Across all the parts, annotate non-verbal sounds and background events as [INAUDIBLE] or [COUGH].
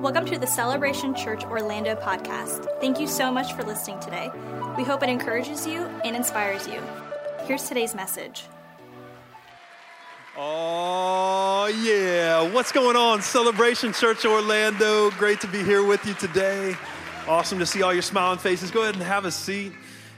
Welcome to the Celebration Church Orlando podcast. Thank you so much for listening today. We hope it encourages you and inspires you. Here's today's message. Oh, yeah. What's going on, Celebration Church Orlando? Great to be here with you today. Awesome to see all your smiling faces. Go ahead and have a seat.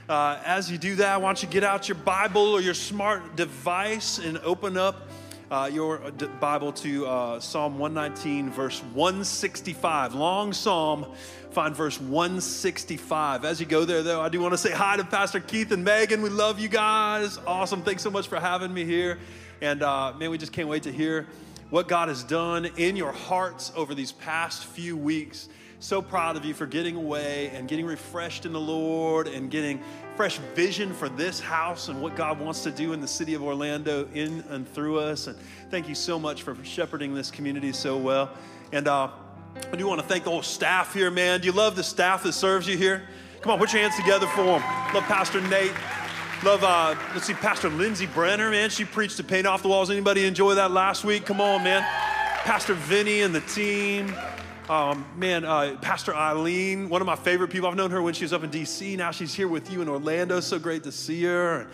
Uh, as you do that, why don't you get out your Bible or your smart device and open up uh, your Bible to uh, Psalm 119, verse 165. Long psalm, find verse 165. As you go there, though, I do want to say hi to Pastor Keith and Megan. We love you guys. Awesome. Thanks so much for having me here. And uh, man, we just can't wait to hear what God has done in your hearts over these past few weeks so proud of you for getting away and getting refreshed in the Lord and getting fresh vision for this house and what God wants to do in the city of Orlando in and through us. And thank you so much for shepherding this community so well. And uh, I do want to thank the whole staff here, man. Do you love the staff that serves you here? Come on, put your hands together for them. Love Pastor Nate. Love, uh, let's see, Pastor Lindsay Brenner, man. She preached to paint off the walls. Anybody enjoy that last week? Come on, man. Pastor Vinny and the team. Um, man, uh, Pastor Eileen, one of my favorite people. I've known her when she was up in DC. Now she's here with you in Orlando. So great to see her.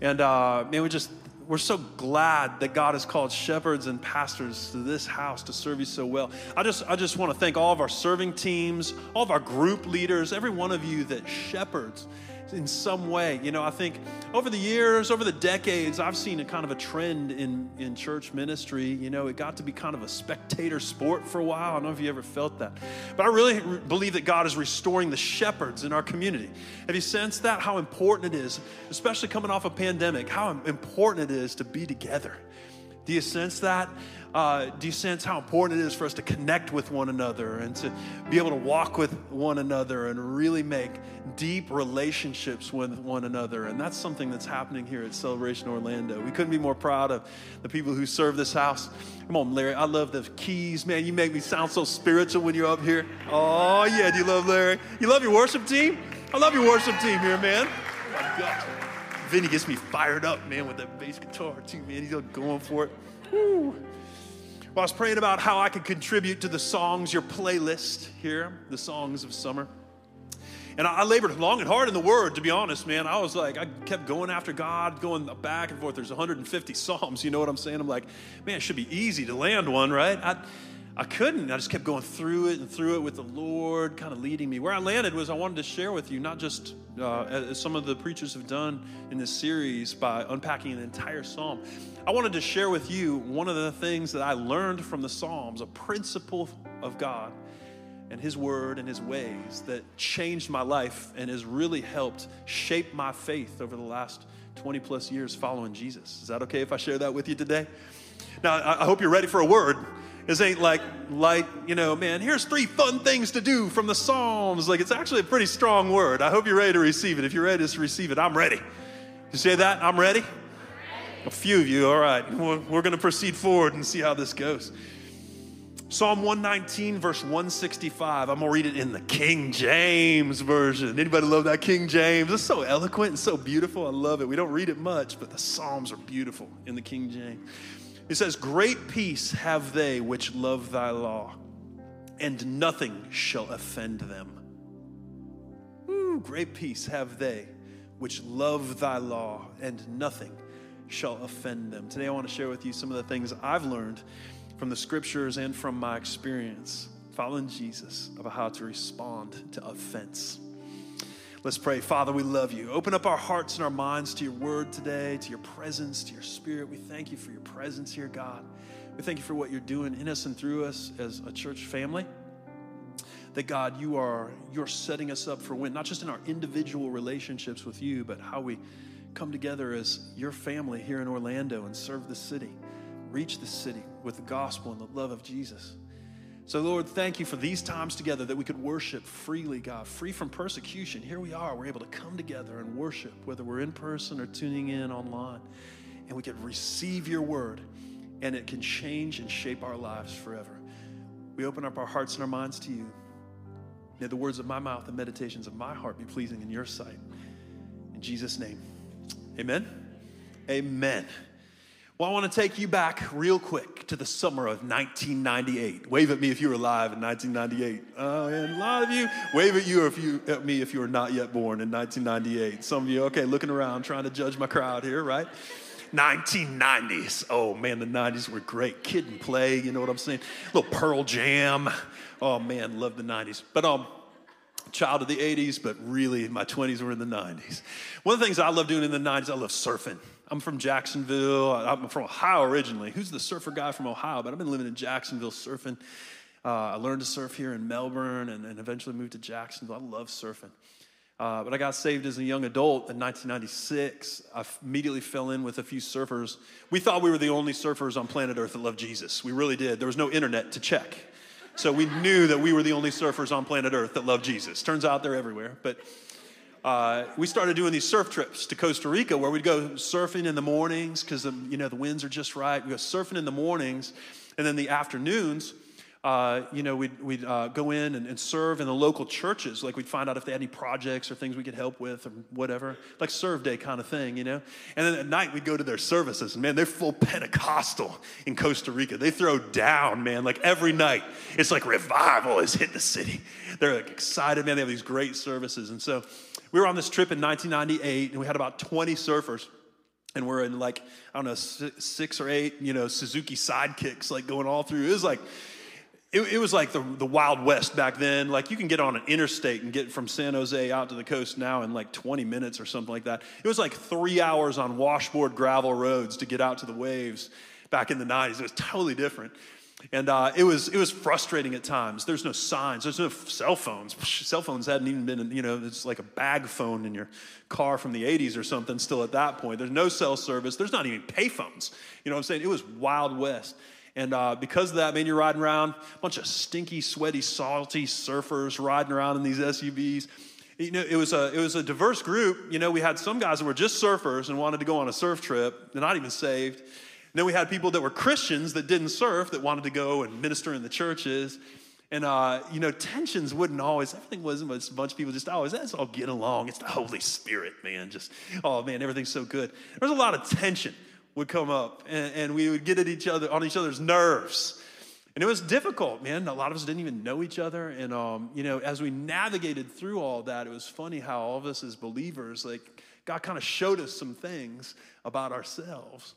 And uh, man, we just we're so glad that God has called shepherds and pastors to this house to serve you so well. I just I just want to thank all of our serving teams, all of our group leaders, every one of you that shepherds in some way. You know, I think over the years, over the decades, I've seen a kind of a trend in, in church ministry. You know, it got to be kind of a spectator sport for a while. I don't know if you ever felt that. But I really believe that God is restoring the shepherds in our community. Have you sensed that? How important it is, especially coming off a pandemic, how important it is to be together. Do you sense that? Uh, do you sense how important it is for us to connect with one another and to be able to walk with one another and really make deep relationships with one another? And that's something that's happening here at Celebration Orlando. We couldn't be more proud of the people who serve this house. Come on, Larry. I love the keys, man. You make me sound so spiritual when you're up here. Oh, yeah. Do you love Larry? You love your worship team? I love your worship team here, man. Oh, my. Vinny gets me fired up, man, with that bass guitar, too, man. He's going for it. Woo. Well, I was praying about how I could contribute to the songs, your playlist here, the songs of summer. And I, labored long and hard in the Word, to be honest, man. I was like, I kept going after God, going back and forth. There's 150 [LAUGHS] Psalms, you know what I'm saying? I'm like, man, it should be easy to land one, right? I, I couldn't. I just kept going through it and through it with the Lord kind of leading me. Where I landed was I wanted to share with you, not just uh, as some of the preachers have done in this series by unpacking an entire psalm. I wanted to share with you one of the things that I learned from the Psalms, a principle of God and His Word and His ways that changed my life and has really helped shape my faith over the last 20 plus years following Jesus. Is that okay if I share that with you today? Now, I hope you're ready for a word this ain't like light, you know, man, here's three fun things to do from the Psalms. Like, it's actually a pretty strong word. I hope you're ready to receive it. If you're ready to receive it, I'm ready. You say that? I'm ready? A few of you, all right. We're, we're going to proceed forward and see how this goes. Psalm 119, verse 165. I'm going to read it in the King James Version. Anybody love that King James? It's so eloquent and so beautiful. I love it. We don't read it much, but the Psalms are beautiful in the King James. It says, Great peace have they which love thy law, and nothing shall offend them. Ooh, great peace have they which love thy law, and nothing shall offend them. Today, I want to share with you some of the things I've learned from the scriptures and from my experience following Jesus about how to respond to offense. Let's pray. Father, we love you. Open up our hearts and our minds to your word today, to your presence, to your spirit. We thank you for your presence here, God. We thank you for what you're doing in us and through us as a church family. That God, you are you're setting us up for win, not just in our individual relationships with you, but how we come together as your family here in Orlando and serve the city, reach the city with the gospel and the love of Jesus. So, Lord, thank you for these times together that we could worship freely, God, free from persecution. Here we are. We're able to come together and worship, whether we're in person or tuning in online. And we can receive your word, and it can change and shape our lives forever. We open up our hearts and our minds to you. May the words of my mouth and meditations of my heart be pleasing in your sight. In Jesus' name, amen. Amen. Well, I want to take you back real quick to the summer of 1998. Wave at me if you were alive in 1998. Oh, and a lot of you, wave at you if you at me if you were not yet born in 1998. Some of you, okay, looking around, trying to judge my crowd here, right? 1990s. Oh man, the 90s were great. Kid and play, you know what I'm saying? Little Pearl Jam. Oh man, love the 90s. But um, child of the 80s, but really my 20s were in the 90s. One of the things I love doing in the 90s, I love surfing. I'm from Jacksonville. I'm from Ohio originally. Who's the surfer guy from Ohio? But I've been living in Jacksonville surfing. Uh, I learned to surf here in Melbourne and, and, eventually moved to Jacksonville. I love surfing. Uh, but I got saved as a young adult in 1996. I immediately fell in with a few surfers. We thought we were the only surfers on planet Earth that loved Jesus. We really did. There was no internet to check. So we knew that we were the only surfers on planet Earth that loved Jesus. Turns out they're everywhere. But uh, we started doing these surf trips to Costa Rica where we'd go surfing in the mornings because you know the winds are just right. We go surfing in the mornings, and then the afternoons, uh, you know, we'd, we'd uh, go in and, and, serve in the local churches. Like we'd find out if they had any projects or things we could help with or whatever, like serve day kind of thing, you know. And then at night we'd go to their services. Man, they're full Pentecostal in Costa Rica. They throw down, man, like every night. It's like revival has hit the city. They're like excited, man. They have these great services, and so we were on this trip in 1998 and we had about 20 surfers and we're in like i don't know six or eight you know suzuki sidekicks like going all through. It was like it, it, was like the, the wild west back then. Like you can get on an interstate and get from san jose out to the coast now in like 20 minutes or something like that. It was like three hours on washboard gravel roads to get out to the waves back in the 90s it was totally different and uh, it, was, it was frustrating at times. There's no signs, there's no cell phones. Cell phones hadn't even been, you know, it's like a bag phone in your car from the 80s or something still at that point. There's no cell service, there's not even payphones. You know what I'm saying? It was Wild West. And uh, because of that, man, you're riding around, a bunch of stinky, sweaty, salty surfers riding around in these SUVs. You know, it was a it was a diverse group. You know, we had some guys that were just surfers and wanted to go on a surf trip. They're not even saved then we had people that were Christians that didn't surf that wanted to go and minister in the churches. And, uh, you know, tensions wouldn't always, everything wasn't a bunch of people just always, let's all get along. It's the Holy Spirit, man. Just, oh, man, everything's so good. There was a lot of tension would come up and, and we would get at each other, on each other's nerves. And it was difficult, man. A lot of us didn't even know each other. And, um, you know, as we navigated through all that, it was funny how all of us as believers, like, God kind of showed us some things about ourselves.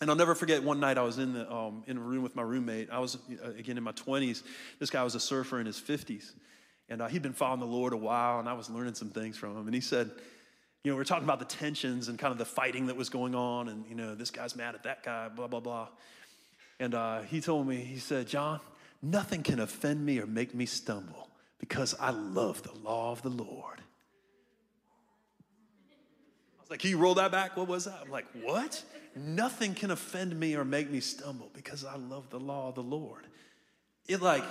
And I'll never forget one night I was in, the, um, in a room with my roommate. I was, uh, again, in my 20s. This guy was a surfer in his 50s. And uh, he'd been following the Lord a while, and I was learning some things from him. And he said, You know, we are talking about the tensions and kind of the fighting that was going on, and, you know, this guy's mad at that guy, blah, blah, blah. And uh, he told me, He said, John, nothing can offend me or make me stumble because I love the law of the Lord. Was like, Can you roll that back? What was that? I'm like, What? nothing can offend me or make me stumble because I love the law of the Lord. It like,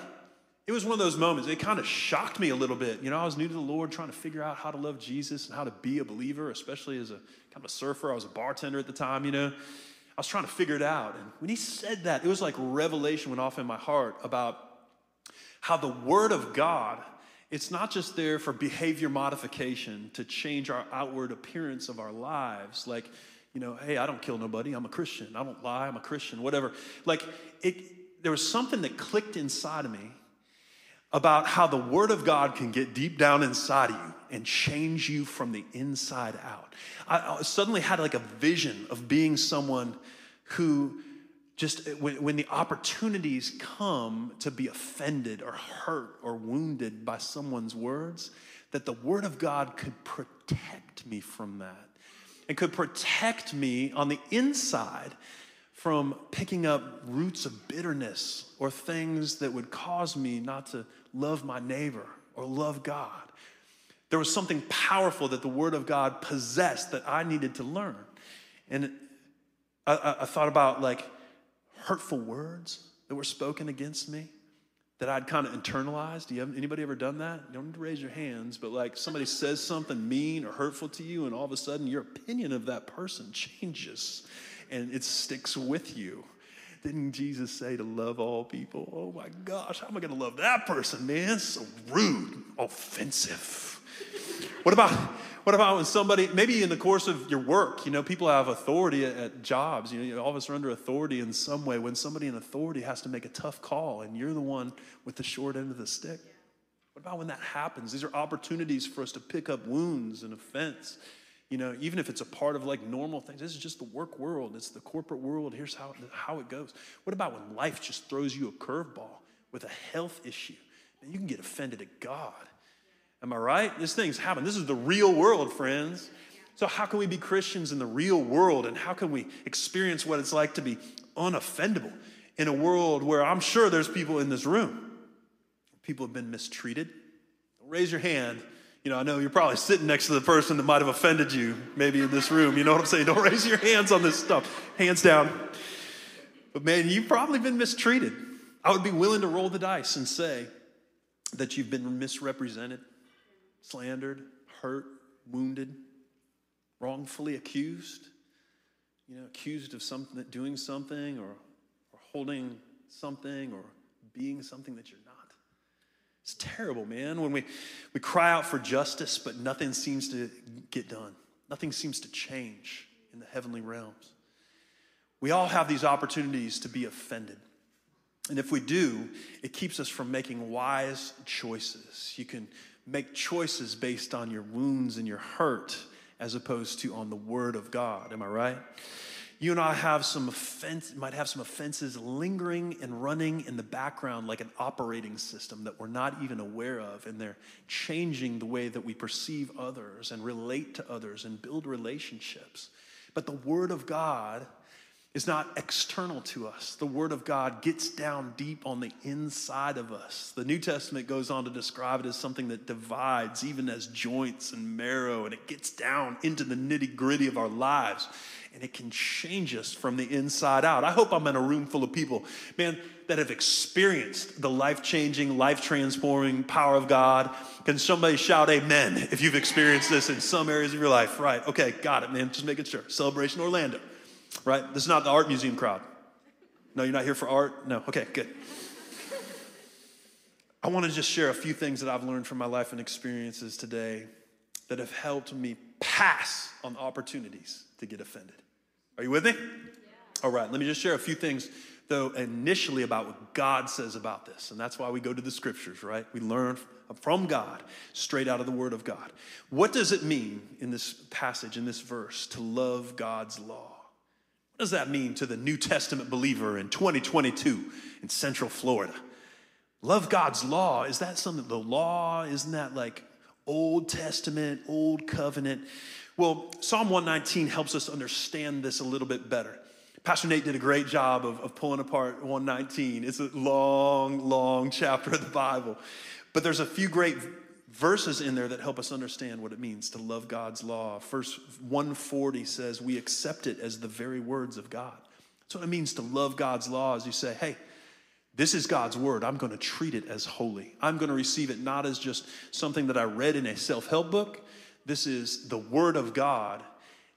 it was one of those moments, it kind of shocked me a little bit. You know, I was new to the Lord, trying to figure out how to love Jesus and how to be a believer, especially as a kind of a surfer. I was a bartender at the time, you know. I was trying to figure it out. And when he said that, it was like revelation went off in my heart about how the Word of God, it's not just there for behavior modification to change our outward appearance of our lives. Like, you know, hey, I don't kill nobody. I'm a Christian. I don't lie. I'm a Christian, whatever. Like, it, there was something that clicked inside of me about how the Word of God can get deep down inside of you and change you from the inside out. I, I suddenly had like a vision of being someone who just when, when, the opportunities come to be offended or hurt or wounded by someone's words, that the Word of God could protect me from that and could protect me on the inside from picking up roots of bitterness or things that would cause me not to love my neighbor or love God. There was something powerful that the Word of God possessed that I needed to learn. And I, I, thought about like hurtful words that were spoken against me that I'd kind of internalized. Do you have anybody ever done that? You don't need to raise your hands, but like somebody [LAUGHS] says something mean or hurtful to you, and all of a sudden your opinion of that person changes and it sticks with you. Didn't Jesus say to love all people? Oh my gosh, how am I going to love that person, man? So rude, offensive. What about What about when somebody, maybe in the course of your work, you know, people have authority at, at jobs. You know, all of us are under authority in some way. When somebody in authority has to make a tough call and you're the one with the short end of the stick. What about when that happens? These are opportunities for us to pick up wounds and offense. You know, even if it's a part of like normal things, this is just the work world, it's the corporate world. Here's how, how it goes. What about when life just throws you a curveball with a health issue? And you can get offended at God. Am I right? This thing's happening. This is the real world, friends. So, how can we be Christians in the real world? And how can we experience what it's like to be unoffendable in a world where I'm sure there's people in this room? People have been mistreated. Raise your hand. You know, I know you're probably sitting next to the person that might have offended you, maybe in this room. You know what I'm saying? Don't raise your hands on this stuff. Hands down. But man, you've probably been mistreated. I would be willing to roll the dice and say that you've been misrepresented slandered, hurt, wounded, wrongfully accused, you know, accused of something, doing something or, or holding something or being something that you're not. It's terrible, man, when we, we cry out for justice, but nothing seems to get done. Nothing seems to change in the heavenly realms. We all have these opportunities to be offended. And if we do, it keeps us from making wise choices. You can make choices based on your wounds and your hurt as opposed to on the word of God. Am I right? You and I have some offense, might have some offenses lingering and running in the background like an operating system that we're not even aware of, and they're changing the way that we perceive others and relate to others and build relationships. But the Word of God is not external to us. The Word of God gets down deep on the inside of us. The New Testament goes on to describe it as something that divides, even as joints and marrow, and it gets down into the nitty gritty of our lives, and it can change us from the inside out. I hope I'm in a room full of people, man, that have experienced the life changing, life transforming power of God. Can somebody shout amen if you've experienced this in some areas of your life? Right, okay, got it, man. Just making sure. Celebration Orlando right? This is not the art museum crowd. No, you're not here for art? No, okay, good. I want to just share a few things that I've learned from my life and experiences today that have helped me pass on opportunities to get offended. Are you with me? Yeah. All right, let me just share a few things, though, initially about what God says about this. And that's why we go to the scriptures, right? We learn from God, straight out of the Word of God. What does it mean in this passage, in this verse, to love God's law? What does that mean to the New Testament believer in 2022 in Central Florida? Love God's law. Is that something, the law, isn't that like Old Testament, Old Covenant? Well, Psalm 119 helps us understand this a little bit better. Pastor Nate did a great job of, of pulling apart 119. It's a long, long chapter of the Bible. But there's a few great verses in there that help us understand what it means to love God's law. Verse 140 says, We accept it as the very words of God. That's what it means to love God's law, as you say, hey, this is God's word. I'm going to treat it as holy. I'm going to receive it not as just something that I read in a self help book. This is the word of God,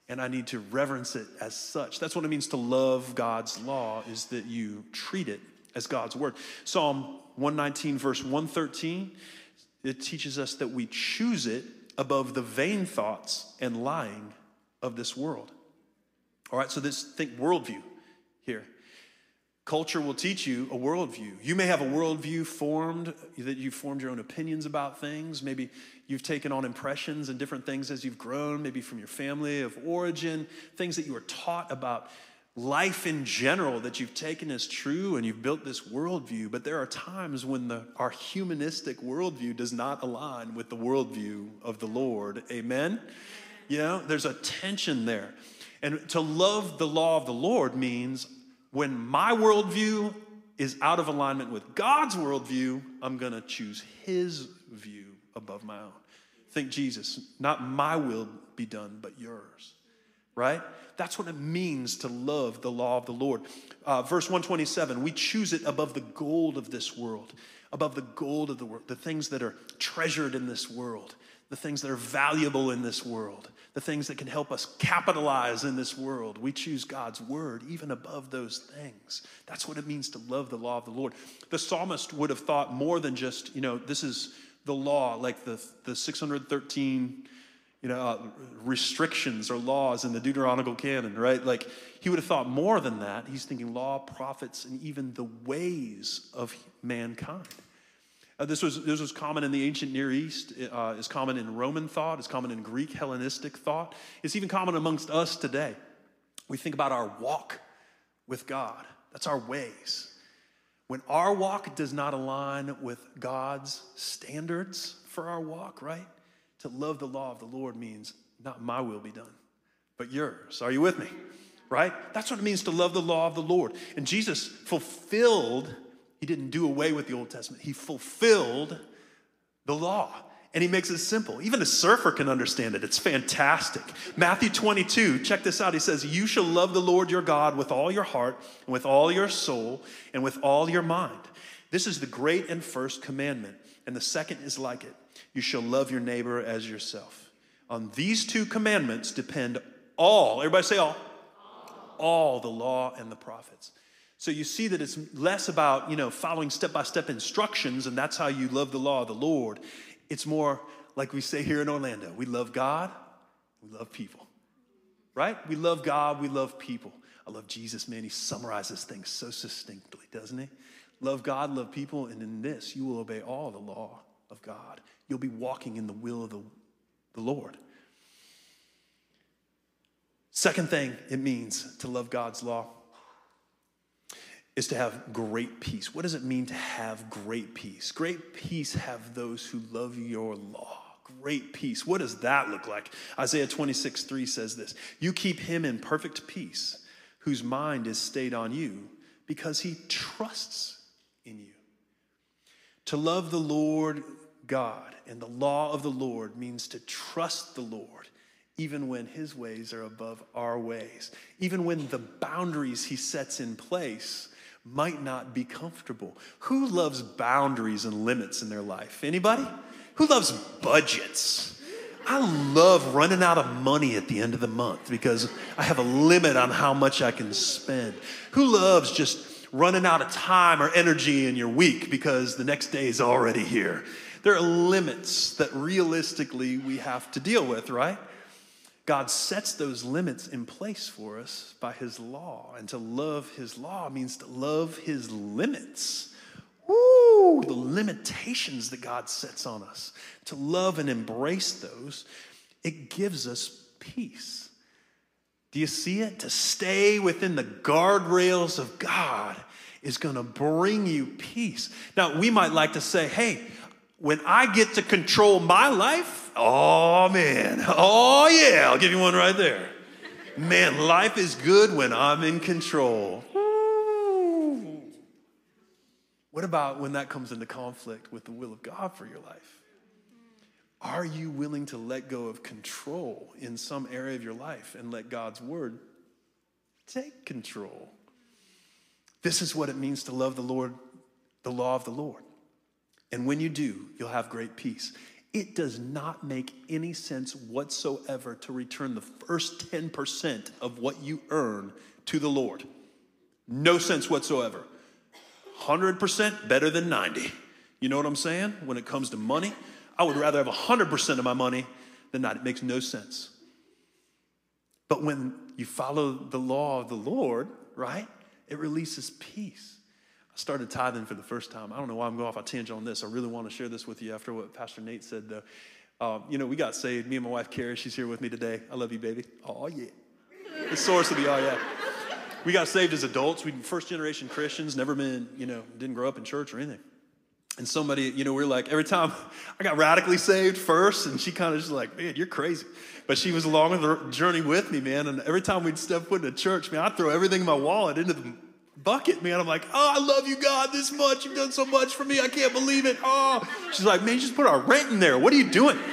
and I need to reverence it as such. That's what it means to love God's law, is that you treat it as God's word. Psalm 119, verse 113 it teaches us that we choose it above the vain thoughts and lying of this world. All right, so this think worldview here. Culture will teach you a worldview. You may have a worldview formed, that you've formed your own opinions about things. Maybe you've taken on impressions and different things as you've grown, maybe from your family of origin, things that you were taught about life in general that you've taken as true and you've built this worldview, but there are times when the, our humanistic worldview does not align with the worldview of the Lord. Amen? You know, there's a tension there. And to love the law of the Lord means when my worldview is out of alignment with God's worldview, I'm going to choose His view above my own. Think Jesus, not my will be done, but yours right? That's what it means to love the law of the Lord. Uh, verse 127 we choose it above the gold of this world, above the gold of the world, the things that are treasured in this world, the things that are valuable in this world, the things that can help us capitalize in this world. We choose God's word even above those things. That's what it means to love the law of the Lord. The psalmist would have thought more than just, you know, this is the law, like the, the 613 you know, uh, restrictions or laws in the Deuteronomical canon, right? Like he would have thought more than that. He's thinking law, prophets, and even the ways of mankind. Uh, this, was, this was common in the ancient Near East, uh, is common in Roman thought, is common in Greek Hellenistic thought. It's even common amongst us today. We think about our walk with God, that's our ways. When our walk does not align with God's standards for our walk, right? To love the law of the Lord means not my will be done, but yours. Are you with me? Right? That's what it means to love the law of the Lord. And Jesus fulfilled, he didn't do away with the Old Testament, he fulfilled the law. And he makes it simple. Even a surfer can understand it. It's fantastic. Matthew 22, check this out. He says, You shall love the Lord your God with all your heart, and with all your soul, and with all your mind. This is the great and first commandment. And the second is like it you shall love your neighbor as yourself. On these two commandments depend all, everybody say all, all the law and the prophets. So you see that it's less about, you know, following step-by-step instructions and that's how you love the law of the Lord. It's more like we say here in Orlando, we love God, we love people. Right? We love God, we love people. I love Jesus, man. He summarizes things so succinctly, doesn't he? Love God, love people, and in this you will obey all the law of God. You'll be walking in the will of the, the Lord. Second thing it means to love God's law is to have great peace. What does it mean to have great peace? Great peace have those who love your law. Great peace. What does that look like? Isaiah 26, 3 says this You keep him in perfect peace, whose mind is stayed on you, because he trusts in you. To love the Lord God and the law of the Lord means to trust the Lord even when his ways are above our ways, even when the boundaries he sets in place might not be comfortable. Who loves boundaries and limits in their life? Anybody? Who loves budgets? I love running out of money at the end of the month because I have a limit on how much I can spend. Who loves just running out of time or energy in your week because the next day is already here? There are limits that realistically we have to deal with, right? God sets those limits in place for us by His law. And to love His law means to love His limits. Woo, the limitations that God sets on us. To love and embrace those, it gives us peace. Do you see it? To stay within the guardrails of God is going to bring you peace. Now, we might like to say, hey, when I get to control my life, oh man, oh yeah, I'll give you one right there. Man, life is good when I'm in control. What about when that comes into conflict with the will of God for your life? Are you willing to let go of control in some area of your life and let God's word take control? This is what it means to love the Lord, the law of the Lord. And when you do, you'll have great peace. It does not make any sense whatsoever to return the first 10% of what you earn to the Lord. No sense whatsoever. 100% better than 90. You know what I'm saying? When it comes to money, I would rather have 100% of my money than not. It makes no sense. But when you follow the law of the Lord, right, it releases peace started tithing for the first time. I don't know why I'm going off a tangent on this. I really want to share this with you after what Pastor Nate said, though. Uh, you know, we got saved. Me and my wife, Carrie, she's here with me today. I love you, baby. Oh, yeah. The source of the oh, yeah. We got saved as adults. We first generation Christians, never been, you know, didn't grow up in church or anything. And somebody, you know, we are like, every time [LAUGHS] I got radically saved first, and she kind of just like, man, you're crazy. But she was along the journey with me, man. And every time we'd step foot in a church, man, I'd throw everything in my wallet into the bucket, man. I'm like, oh, I love you, God, this much. You've done so much for me. I can't believe it. Oh, she's like, man, you just put our rent in there. What are you doing? [LAUGHS]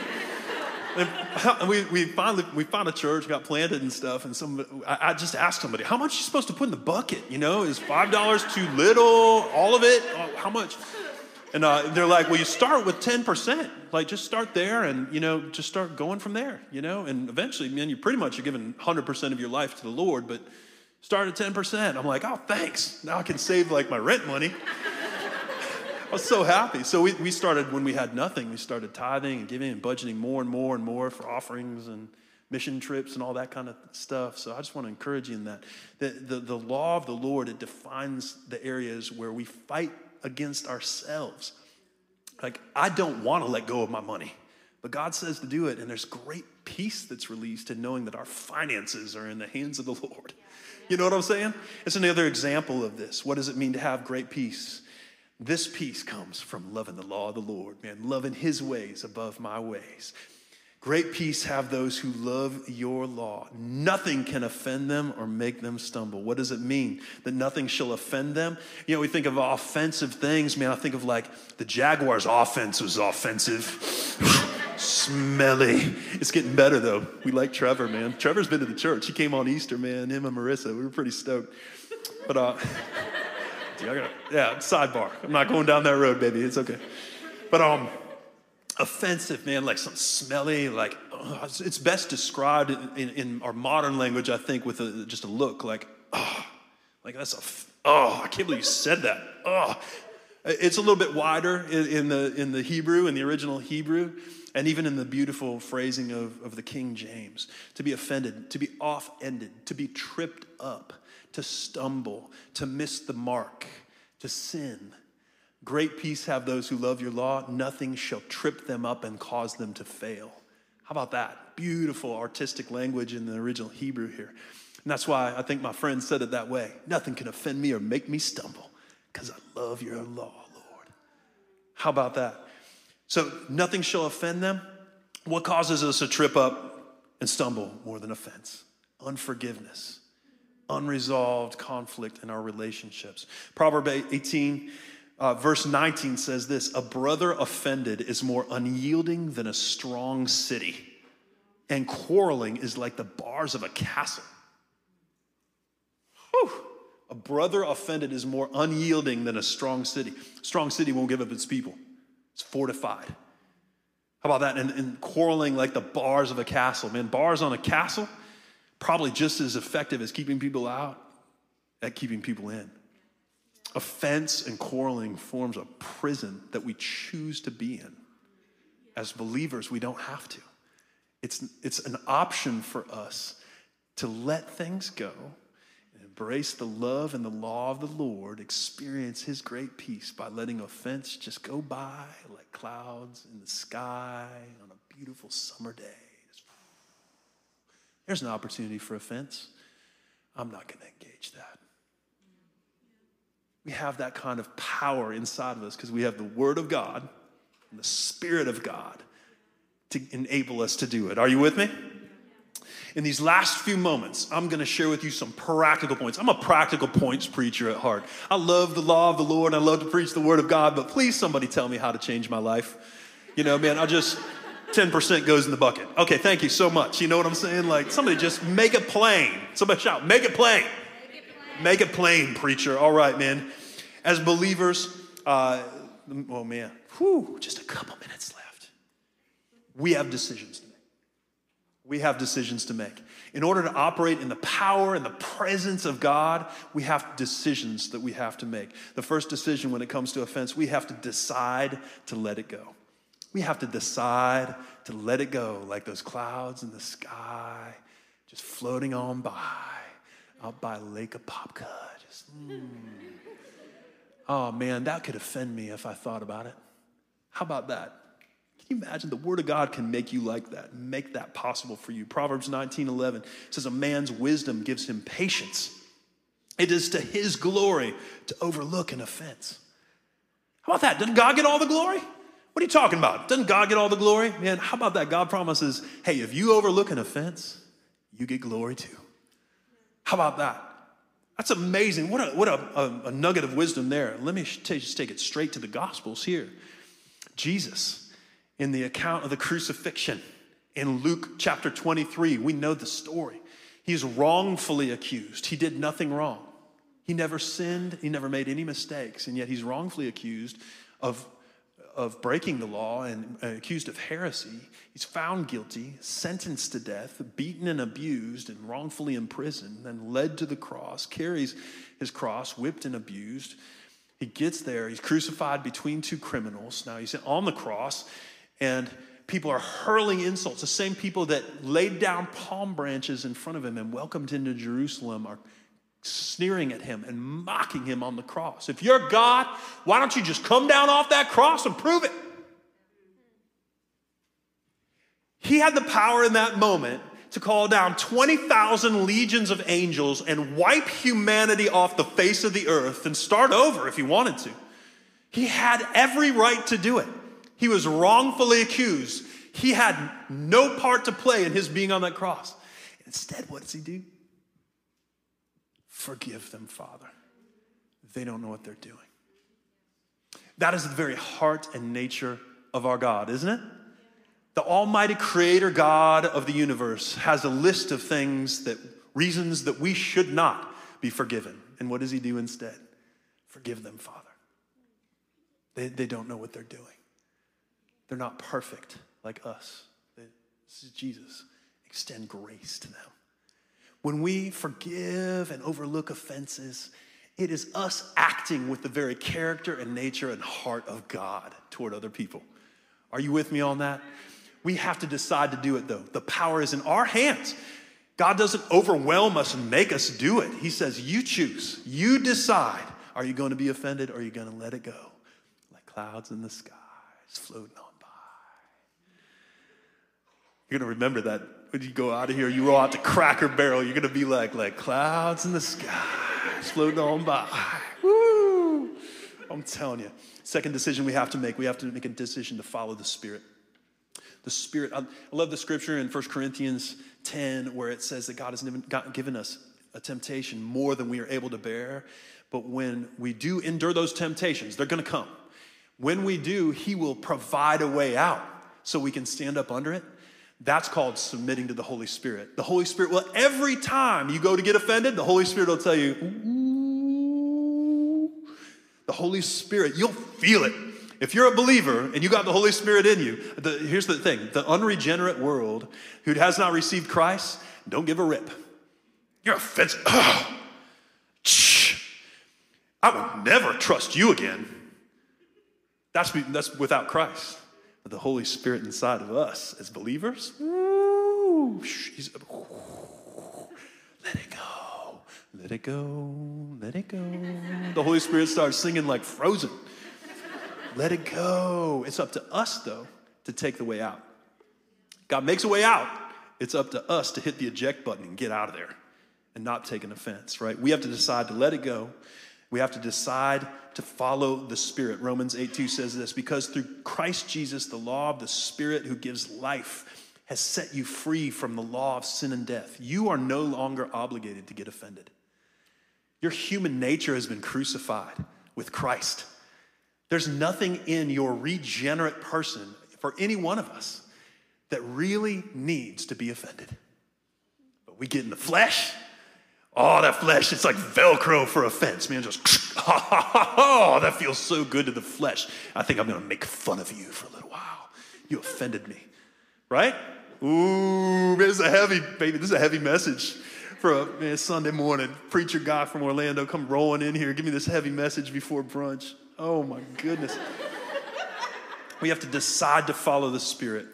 And we, we finally we found a church, got planted and stuff. And some I, I just asked somebody, how much are you supposed to put in the bucket? You know, is five dollars too little? All of it? Oh, how much? And uh, they're like, well, you start with 10%. Like, just start there and, you know, just start going from there, you know? And eventually, man, you pretty much are giving 100% of your life to the Lord, but Start at 10%. I'm like, oh, thanks. Now I can save like my rent money. I was so happy. So we, we started when we had nothing, we started tithing and giving and budgeting more and more and more for offerings and mission trips and all that kind of stuff. So I just want to encourage you in that. The, the, the law of the Lord, it defines the areas where we fight against ourselves. Like, I don't want to let go of my money, but God says to do it, and there's great peace that's released in knowing that our finances are in the hands of the Lord. You know what I'm saying? It's another example of this. What does it mean to have great peace? This peace comes from loving the law of the Lord, man, loving his ways above my ways. Great peace have those who love your law. Nothing can offend them or make them stumble. What does it mean? That nothing shall offend them? You know, we think of offensive things. Man, I think of like the Jaguars' offense was offensive. Smelly. It's getting better though. We like Trevor, man. Trevor's been to the church. He came on Easter, man. Him and Marissa. We were pretty stoked. But, uh, [LAUGHS] yeah, sidebar. I'm not going down that road, baby. It's okay. But, um, offensive, man, like some smelly, like uh, it's best described in, in, our modern language, I think, with a, just a look like, oh, like that's a, oh, I can't believe you said that. Oh, it's a little bit wider in, in the in the Hebrew, in the original Hebrew, and even in the beautiful phrasing of, of the King James. To be offended, to be off-ended, to be tripped up, to stumble, to miss the mark, to sin Great peace have those who love your law. Nothing shall trip them up and cause them to fail. How about that? Beautiful artistic language in the original Hebrew here. And that's why I think my friend said it that way. Nothing can offend me or make me stumble because I love your law, Lord. How about that? So nothing shall offend them. What causes us to trip up and stumble more than offense? Unforgiveness, unresolved conflict in our relationships. Proverb 18 uh, verse 19 says this A brother offended is more unyielding than a strong city, and quarreling is like the bars of a castle. Whew. A brother offended is more unyielding than a strong city. Strong city won't give up its people, it's fortified. How about that? And, and quarreling like the bars of a castle. Man, bars on a castle, probably just as effective as keeping people out at keeping people in. Offense and quarreling forms a prison that we choose to be in. As believers, we don't have to. It's, it's an option for us to let things go embrace the love and the law of the Lord, experience His great peace by letting offense just go by like clouds in the sky on a beautiful summer day. There's an opportunity for offense. I'm not going to engage that. We have that kind of power inside of us because we have the Word of God and the Spirit of God to enable us to do it. Are you with me? In these last few moments, I'm going to share with you some practical points. I'm a practical points preacher at heart. I love the law of the Lord. I love to preach the Word of God, but please, somebody tell me how to change my life. You know, man, I just. 10% goes in the bucket. Okay, thank you so much. You know what I'm saying? Like, somebody just make it plain. Somebody shout, make it plain. Make it plain, make it plain preacher. All right, man. As believers, uh, oh man, whew, just a couple minutes left. We have decisions. We have decisions to make. In order to operate in the power and the presence of God, we have decisions that we have to make. The first decision when it comes to offense, we have to decide to let it go. We have to decide to let it go, like those clouds in the sky, just floating on by, out by Lake Apopka. Just, mm. Oh man, that could offend me if I thought about it. How about that? You imagine the word of God can make you like that, make that possible for you? Proverbs 19 11 says, A man's wisdom gives him patience. It is to his glory to overlook an offense. How about that? Doesn't God get all the glory? What are you talking about? Doesn't God get all the glory? Man, how about that? God promises, hey, if you overlook an offense, you get glory too. How about that? That's amazing. What a, what a, a, a nugget of wisdom there. Let me t- just take it straight to the Gospels here. Jesus, in the account of the crucifixion in Luke chapter 23, we know the story. He's wrongfully accused. He did nothing wrong. He never sinned, he never made any mistakes, and yet he's wrongfully accused of of breaking the law and uh, accused of heresy. He's found guilty, sentenced to death, beaten and abused, and wrongfully imprisoned, then led to the cross, carries his cross, whipped and abused, He gets there, he's crucified between two criminals. Now he's on the cross, and people are hurling insults. The same people that laid down palm branches in front of him and welcomed him to Jerusalem are sneering at him and mocking him on the cross. If you're God, why don't you just come down off that cross and prove it? He had the power in that moment to call down 20,000 legions of angels and wipe humanity off the face of the earth and start over if he wanted to. He had every right to do it. He was wrongfully accused. He had no part to play in his being on that cross. Instead, what does he do? Forgive them, Father. They don't know what they're doing. That is the very heart and nature of our God, isn't it? The Almighty Creator God of the universe has a list of things that, reasons that we should not be forgiven. And what does He do instead? Forgive them, Father. They, they don't know what they're doing. They're not perfect like us. This is Jesus. Extend grace to them. When we forgive and overlook offenses, it is us acting with the very character and nature and heart of God toward other people. Are you with me on that? We have to decide to do it though. The power is in our hands. God doesn't overwhelm us and make us do it. He says, You choose, you decide. Are you going to be offended or are you going to let it go? Like clouds in the skies floating on. You're going to remember that when you go out of here, you roll out to Cracker Barrel, you're going to be like, like clouds in the sky, floating on by. Woo! I'm telling you. Second decision we have to make, we have to make a decision to follow the Spirit the Spirit. I love the scripture in 1 Corinthians 10 where it says that God has given us a temptation more than we are able to bear. But when we do endure those temptations, they're going to come. When we do, He will provide a way out so we can stand up under it. That's called submitting to the Holy Spirit. The Holy Spirit will, every time you go to get offended, the Holy Spirit will tell you, Ooh. the Holy Spirit, you'll feel it. If you're a believer and you got the Holy Spirit in you, the, here's the thing the unregenerate world who has not received Christ, don't give a rip. You're offensive. Oh, I will never trust you again. That's, that's without Christ. The Holy Spirit inside of us as believers, let it go, let it go, let it go. The Holy Spirit starts singing like Frozen. Let it go. It's up to us, though, to take the way out. God makes a way out. It's up to us to hit the eject button and get out of there and not take an offense, right? We have to decide to let it go. We have to decide to follow the Spirit. Romans 8 2 says this because through Christ Jesus, the law of the Spirit who gives life has set you free from the law of sin and death. You are no longer obligated to get offended. Your human nature has been crucified with Christ. There's nothing in your regenerate person for any one of us that really needs to be offended. But we get in the flesh. Oh, that flesh, it's like Velcro for offense, man. Just, [LAUGHS] oh, that feels so good to the flesh. I think I'm gonna make fun of you for a little while. You offended me, right? Ooh, man, this is a heavy, baby, this is a heavy message for a man, Sunday morning. Preacher guy from Orlando come rolling in here. Give me this heavy message before brunch. Oh my goodness. we have to decide to follow the Spirit.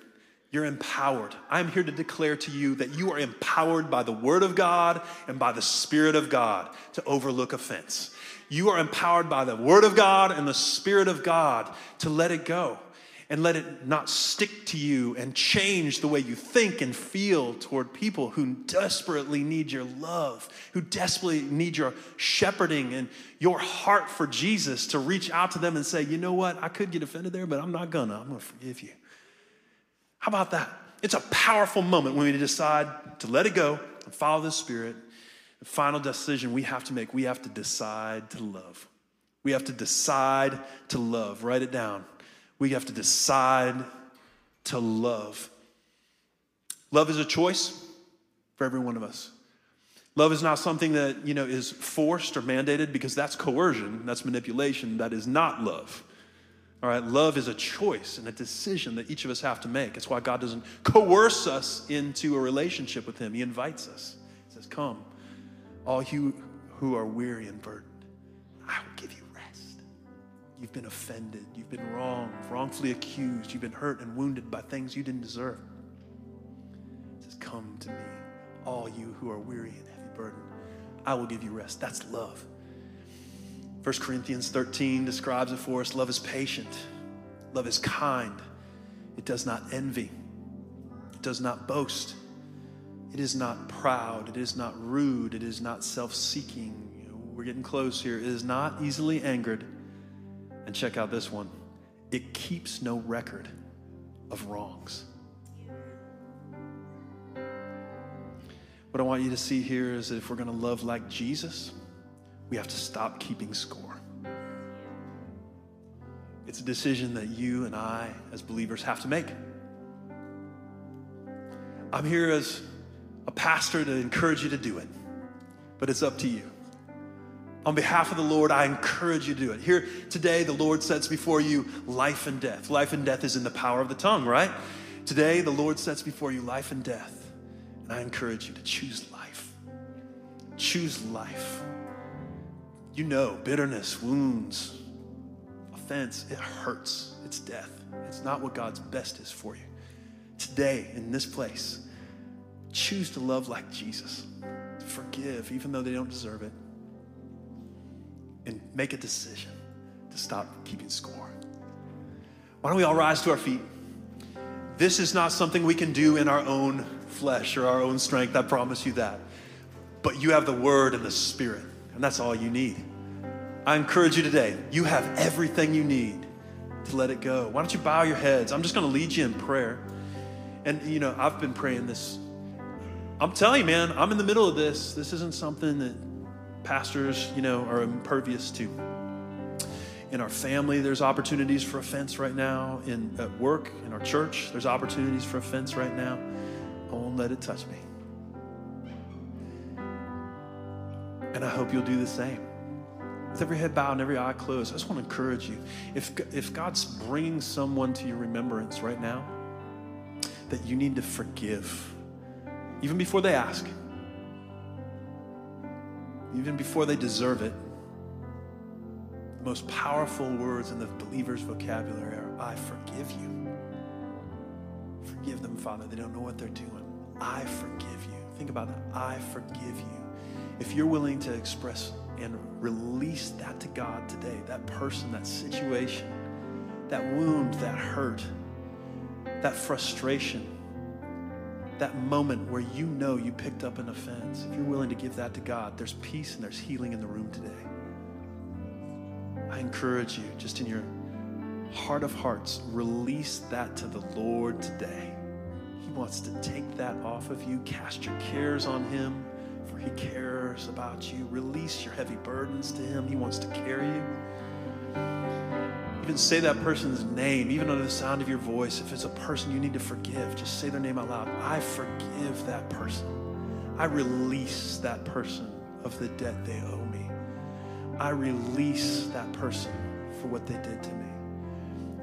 You're empowered. I'm here to declare to you that you are empowered by the Word of God and by the Spirit of God to overlook offense. You are empowered by the Word of God and the Spirit of God to let it go and let it not stick to you and change the way you think and feel toward people who desperately need your love, who desperately need your shepherding and your heart for Jesus to reach out to them and say, you know what, I could get offended there, but I'm not gonna. I'm gonna forgive you. How about that? It's a powerful moment when we decide to let it go and follow the Spirit. The final decision we have to make, we have to decide to love. We have to decide to love. Write it down. We have to decide to love. Love is a choice for every one of us. Love is not something that, you know, is forced or mandated because that's coercion, that's manipulation, that is not love. All right, love is a choice and a decision that each of us have to make. It's why God doesn't coerce us into a relationship with Him. He invites us. He says, Come, all you who are weary and burdened, I will give you rest. You've been offended. You've been wronged, wrongfully accused. You've been hurt and wounded by things you didn't deserve. He says, Come to me, all you who are weary and heavy burdened. I will give you rest. That's love. 1 Corinthians 13 describes it for us. Love is patient, love is kind. It does not envy, it does not boast, it is not proud, it is not rude, it is not self seeking. We're getting close here. It is not easily angered. And check out this one it keeps no record of wrongs. What I want you to see here is that if we're going to love like Jesus, we have to stop keeping score. It's a decision that you and I, as believers, have to make. I'm here as a pastor to encourage you to do it, but it's up to you. On behalf of the Lord, I encourage you to do it. Here today, the Lord sets before you life and death. Life and death is in the power of the tongue, right? Today, the Lord sets before you life and death. And I encourage you to choose life. Choose life. You know, bitterness, wounds, offense, it hurts. It's death. It's not what God's best is for you. Today, in this place, choose to love like Jesus. Forgive, even though they don't deserve it and make a decision to stop keeping score. Why don't we all rise to our feet? This is not something we can do in our own flesh or our own strength, I promise you that. But you have the Word and the Spirit, and that's all you need. I encourage you today, you have everything you need to let it go. Why don't you bow your heads? I'm just going to lead you in prayer. And, you know, I've been praying this. I'm telling you, man, I'm in the middle of this. This isn't something that pastors, you know, are impervious to. In our family, there's opportunities for offense right now. In at work, in our church, there's opportunities for offense right now. I won't let it touch me. And I hope you'll do the same. With every head bowed and every eye closed, I just want to encourage you. If, if God's bringing someone to your remembrance right now that you need to forgive, even before they ask, even before they deserve it. The most powerful words in the believer's vocabulary are I forgive you. Forgive them, Father. They don't know what they're doing. I forgive you. Think about that. I forgive you. If you're willing to express and release that to God today, that person, that situation, that wound, that hurt, that frustration, that moment where you know you picked up an offense, if you're willing to give that to God, there's peace and there's healing in the room today. I encourage you, just in your heart of hearts, release that to the Lord today. He wants to take that off of you. Cast your cares on Him, for He cares about you. Release your heavy burdens to Him. He wants to carry you. Even say that person's name, even under the sound of your voice. If it's a person you need to forgive, just say their name out loud. I forgive that person. I release that person of the debt they owe me. I release that person for what they did to me.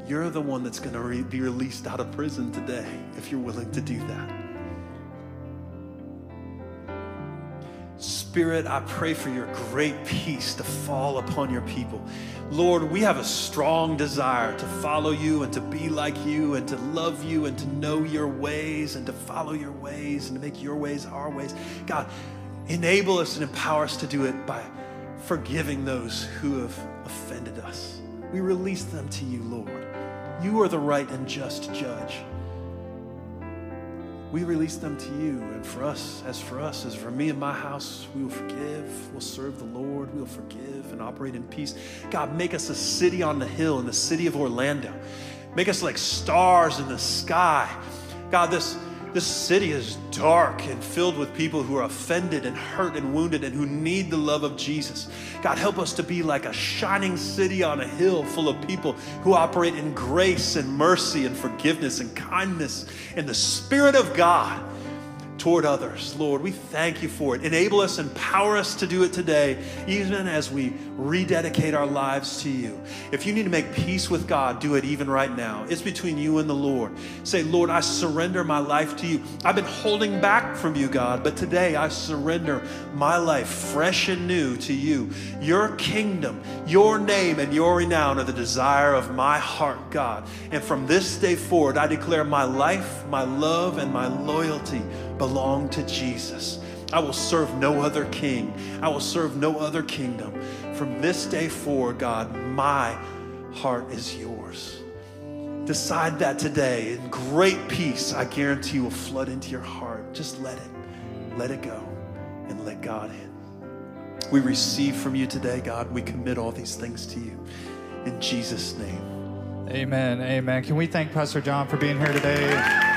You're the one that's going to re- be released out of prison today if you're willing to do that. Spirit, I pray for your great peace to fall upon your people. Lord, we have a strong desire to follow you and to be like you and to love you and to know your ways and to follow your ways and to make your ways our ways. God, enable us and empower us to do it by forgiving those who have offended us. We release them to you, Lord. You are the right and just judge we release them to you. And for us, as for us, as for me and my house, we will forgive, we'll serve the Lord, we'll forgive and operate in peace. God, make us a city on the hill in the city of Orlando. Make us like stars in the sky. God, this this city is dark and filled with people who are offended and hurt and wounded and who need the love of Jesus. God, help us to be like a shining city on a hill full of people who operate in grace and mercy and forgiveness and kindness and the Spirit of God toward others. Lord, we thank you for it. Enable us, empower us to do it today, even as we rededicate our lives to you. If you need to make peace with God, do it even right now. It's between you and the Lord. Say, Lord, I surrender my life to you. I've been holding back from you, God, but today I surrender my life fresh and new to you. Your kingdom, your name, and your renown are the desire of my heart, God. And from this day forward, I declare my life, my love, and my loyalty belong to Jesus. I will serve no other king. I will serve no other kingdom. From this day forward, God, my heart is yours. Decide that today. In great peace, I guarantee will flood into your heart. Just let it, let it go, and let God in. We receive from you today, God. We commit all these things to you. In Jesus' name. Amen. Amen. Can we thank Pastor John for being here today?